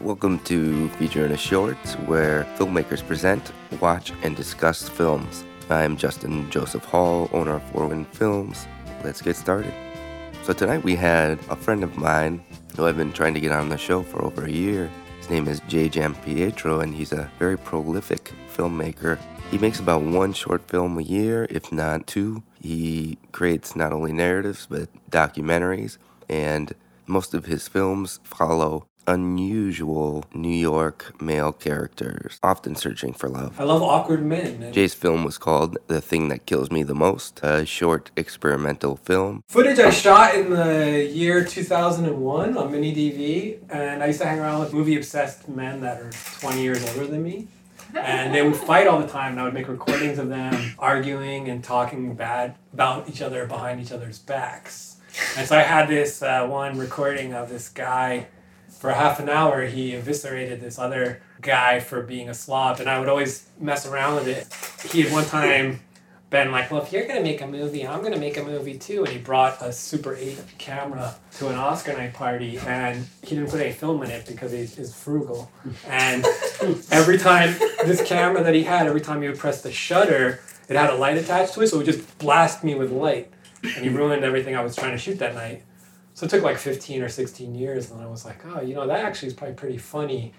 Welcome to Feature in a Short, where filmmakers present, watch, and discuss films. I'm Justin Joseph Hall, owner of Four Wind Films. Let's get started. So, tonight we had a friend of mine who I've been trying to get on the show for over a year. His name is Jay Pietro, and he's a very prolific filmmaker. He makes about one short film a year, if not two. He creates not only narratives, but documentaries, and most of his films follow unusual New York male characters, often searching for love. I love awkward men. Jay's film was called The Thing That Kills Me the Most, a short experimental film. Footage I shot in the year 2001 on mini DV, and I used to hang around with movie obsessed men that are 20 years older than me. And they would fight all the time, and I would make recordings of them arguing and talking bad about each other behind each other's backs. And so I had this uh, one recording of this guy for half an hour. He eviscerated this other guy for being a slob, and I would always mess around with it. He had one time been like, "Well, if you're gonna make a movie, I'm gonna make a movie too." And he brought a Super 8 camera to an Oscar night party, and he didn't put any film in it because he is frugal. And every time this camera that he had, every time he would press the shutter, it had a light attached to it, so it would just blast me with light. And he ruined everything I was trying to shoot that night. So it took like 15 or 16 years, and I was like, oh, you know, that actually is probably pretty funny.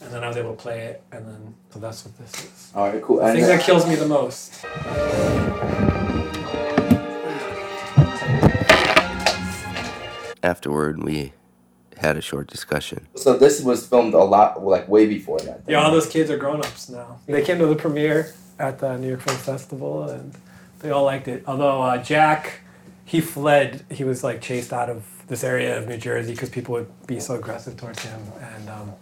And then I was able to play it, and then, so that's what this is. All right, cool. The And thing that kills me the most. Afterward, we had a short discussion. so this was filmed a lot, like way before that. Yeah, all those kids are grown ups now. They came to the premiere at the New York Film Festival, and they all liked it. Although uh, Jack, he fled. He was like chased out of this area of New Jersey because people would be so aggressive towards him, and um,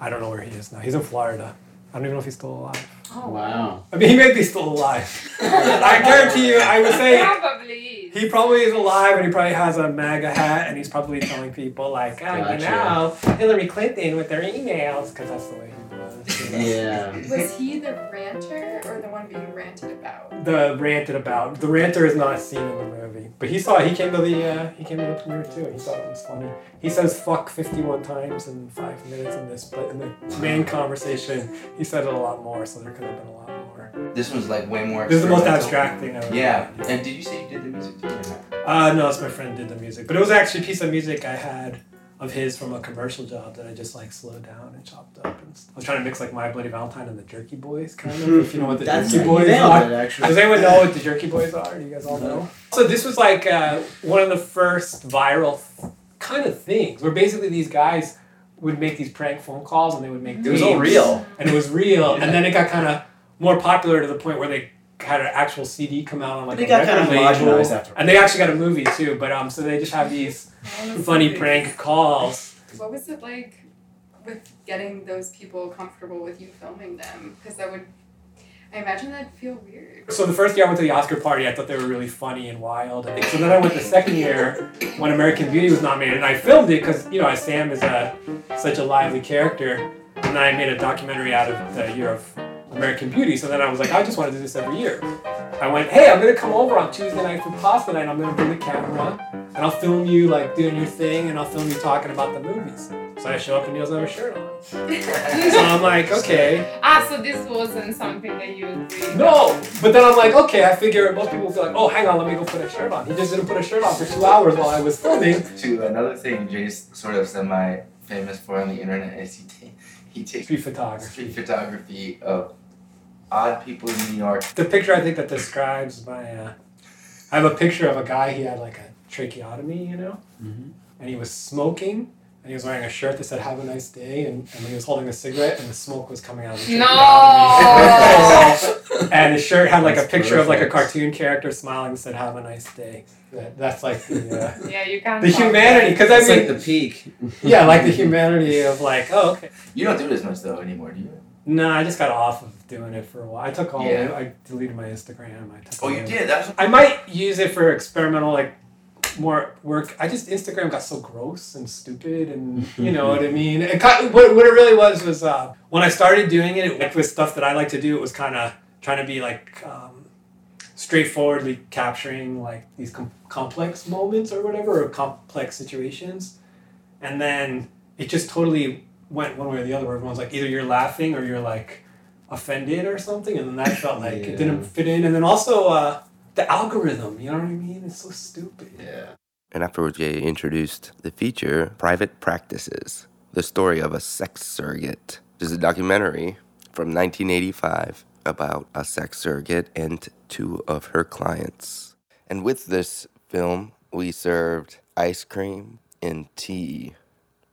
I don't know where he is now. He's in Florida. I don't even know if he's still alive. Oh Wow. I mean, he may be still alive. I guarantee you, I would say Probably. he probably is alive, and he probably has a MAGA hat, and he's probably telling people like, ah, you know, Hillary Clinton with their emails, because that's the way he was. Yeah. Was he the ranter or the one being ranted about? The ranted about. The ranter is not seen in the movie, but he saw it. He came to the uh, he came to the premiere too. He thought it was funny. He says "fuck" fifty-one times in five minutes in this, but in the main conversation, he said it a lot more. So there could have been a lot more. This one's like way more. This is the most abstract thing ever. Yeah. And did you say you did the music too? Or not? Uh, no, it's my friend did the music, but it was actually a piece of music I had of his from a commercial job that I just like slowed down and chopped up. And I was trying to mix like My Bloody Valentine and the Jerky Boys, kind of. if you know what the That's Jerky Boys are. it, actually. Does anyone know what the Jerky Boys are? Do you guys all know? So this was like uh, one of the first viral kind of things where basically these guys would make these prank phone calls and they would make It was all real. and it was real and then it got kind of more popular to the point where they had an actual CD come out on like They a got record kind of label. homogenized after. and they actually got a movie too but um so they just have these funny prank calls What was it like with getting those people comfortable with you filming them? Because that would, I imagine that'd feel weird. So the first year I went to the Oscar party, I thought they were really funny and wild. So then I went the second year when American Beauty was nominated, and I filmed it because you know Sam is a such a lively character, and then I made a documentary out of the year of American Beauty. So then I was like, I just want to do this every year. I went, hey, I'm gonna come over on Tuesday night for pasta night. I'm gonna bring the camera, and I'll film you like doing your thing, and I'll film you talking about the movies. So I show up and he doesn't have a shirt on. So I'm like, okay. ah, so this wasn't something that you agreed. No, but then I'm like, okay, I figure most people will be like, oh, hang on, let me go put a shirt on. He just didn't put a shirt on for two hours while I was filming. To another thing Jay's sort of semi famous for on the internet is he, ta- he takes Street photography. street photography of odd people in New York. The picture I think that describes my, uh, I have a picture of a guy, he had like a tracheotomy, you know, Mhm. and he was smoking. And he was wearing a shirt that said "Have a nice day," and, and he was holding a cigarette, and the smoke was coming out of the tracheotomy. No. and his shirt had like a That's picture of like a cartoon character smiling and said "Have a nice day." That, that's like the uh, yeah, you can't. the humanity, because I It's mean, like the peak. yeah, like the humanity of like, oh, okay. You don't do it as much though anymore, do you? No, I just got off of doing it for a while. I took all. Yeah. I deleted my Instagram. I took. Oh, you did. That's I might use it for experimental, like more work. I just Instagram got so gross and stupid, and you know what I mean. It what what it really was was uh, when I started doing it, it with stuff that I like to do. It was kind of trying to be like um, straightforwardly capturing like these com- complex moments or whatever, or complex situations. and then it just totally went one way or the other. Where everyone's like, either you're laughing or you're like offended or something, and then that felt like it didn't fit in. And then also uh, the algorithm, you know what I mean? It's so stupid. Yeah. And afterwards, Jay introduced the feature Private Practices, the story of a sex surrogate. This is a documentary from 1985 about a sex surrogate and two of her clients. And with this film, we served ice cream and tea.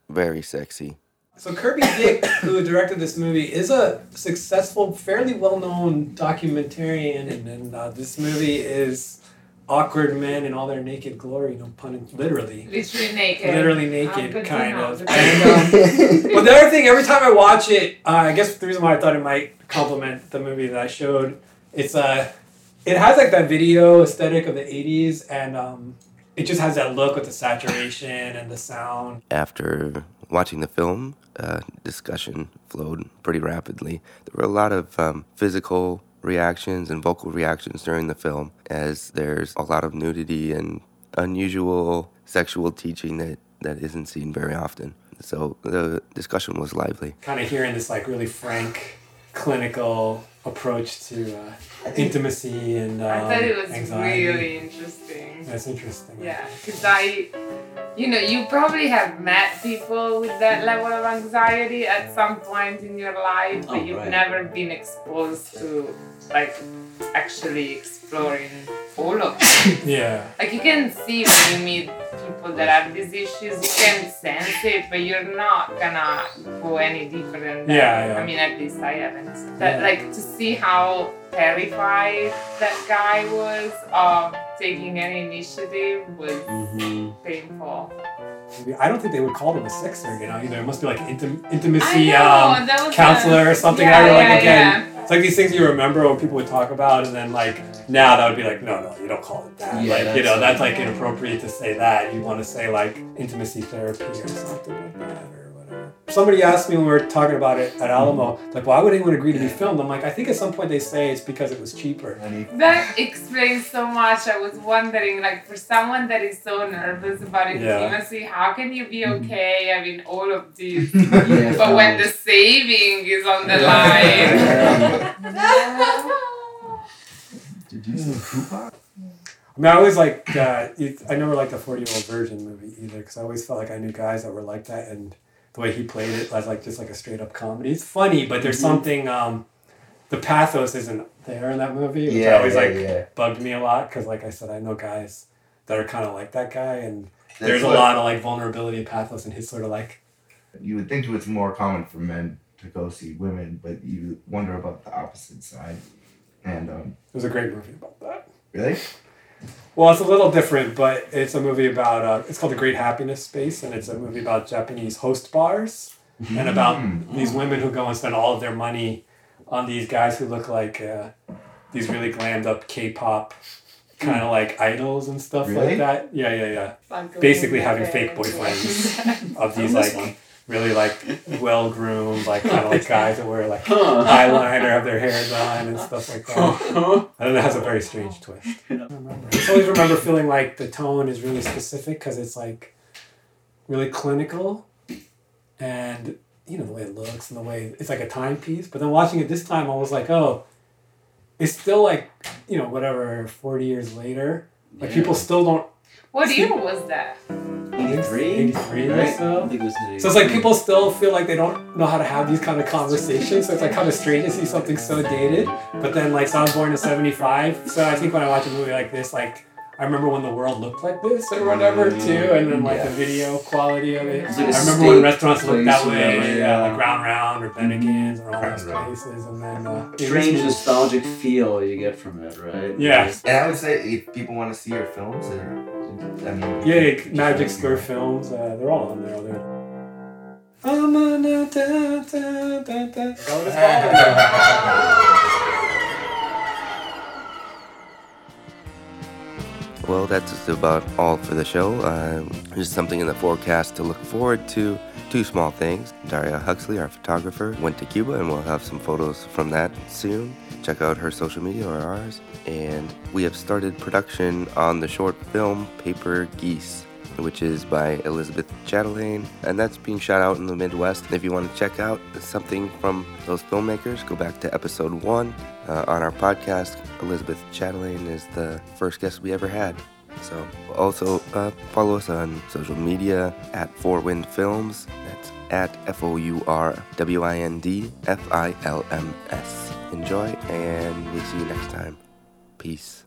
Very sexy. So Kirby Dick, who directed this movie, is a successful, fairly well-known documentarian, and, and uh, this movie is awkward men in all their naked glory, no pun, in- literally, Literally naked. literally Um, naked, good kind of. And, um, but the other thing, every time I watch it, uh, I guess the reason why I thought it might complement the movie that I showed, it's uh, it has like that video aesthetic of the '80s, and um, it just has that look with the saturation and the sound. After watching the film, uh, discussion flowed pretty rapidly. There were a lot of um, physical reactions and vocal reactions during the film, as there's a lot of nudity and unusual sexual teaching that, that isn't seen very often. So the discussion was lively. kind of hearing this like really frank clinical approach to uh, intimacy and um, I thought it was anxiety. really interesting. That's interesting. Yeah, because I, you know, you probably have met people with that level of anxiety at some point in your life, but Oh, you've right. never been exposed to like actually exploring all of it. Yeah. Like you can see when you meet people that have these issues, you can sense it, but you're not gonna go any deeper than that. Yeah, yeah. I mean, at least I haven't. That Yeah. like to see how terrified that guy was of taking any initiative was Mm-hmm. painful. I don't think they would call them a sex you know. either. It must be like intim- intimacy know, um, that counselor a- or something. Yeah, now you're like yeah, again. yeah. It's like these things you remember when people would talk about, and then like now that would be like, no, no, you don't call it that. Yeah, like you know, that's- that's like inappropriate to say that. You want to say like intimacy therapy or something like that or whatever. Somebody asked me when we were talking about it at Alamo, like, why would anyone agree to be filmed? I'm like, I think at some point they say it's because it was cheaper. That explains so much. I was wondering, like, for someone that is so nervous about Yeah. intimacy, how can you be okay I mean, all of this? Yeah, but when the saving is on the line. Did you see Tupac? I mean, I always like, uh, I never liked the 40 year old virgin movie either because I always felt like I knew guys that were like that and the way he played it as like just like a straight up comedy. It's funny, but there's something, um, the pathos isn't there in that movie, which always like yeah. bugged me a lot because, like I said, I know guys that are kind of like that guy and That's there's a lot of like vulnerability and pathos in his sort of like, You would think it's more common for men to go see women, but you wonder about the opposite side. And um, it was a great movie about that. really, Well, it's a little different, but it's a movie about uh, it's called The Great Happiness Space, and it's a movie about Japanese host bars and about Mm. these women who go and spend all of their money on these guys who look like uh, these really glammed up K-pop kind of like idols and stuff Really? like that. Yeah, yeah, yeah. Basically having fake boyfriends of these this like really like well groomed like kind of like guys that wear like Huh. eyeliner, have their hair done and stuff like that. And then it has a very strange twist. I remember. I always remember feeling like the tone is really specific because it's like really clinical and you know the way it looks and the way it's like a timepiece. But then watching it this time, I was like, oh, it's still like you know whatever forty years later. Like people still don't. What year was that? 83? 83 or Right? I so. think it was So it's like people still feel like they don't know how to have these kind of conversations. So it's like kind of strange to see something so dated. But then like so I was born in '75, so I think when I watch a movie like this, like I remember when the world looked like this or whatever too, and then like the video quality of it. It's like a I remember when restaurants looked that place way, whatever, yeah, yeah. like Ground Round or Bennigan's or all those Ground Round. places, and then uh, it strange nostalgic feel you get from it, right? Yeah. and I would say if people want to see your films, or, I mean, Yeah, yeah, Magic Square Films, uh, they're all on there. They're... I'm a da, da, da, da, Well, that's just about all for the show. Uh, just something in the forecast to look forward to. Two small things. Daria Huxley, our photographer, went to Cuba, and we'll have some photos from that soon. Check out her social media or ours. And we have started production on the short film Paper Geese. Which is by Elizabeth Chatelaine, and that's being shot out in the Midwest. If you want to check out something from those filmmakers, go back to episode one uh, on our podcast. Elizabeth Chatelaine is the first guest we ever had. So also uh, follow us on social media at Four Wind Films. That's at F O U R W I N D F I L M S. Enjoy, and we'll see you next time. Peace.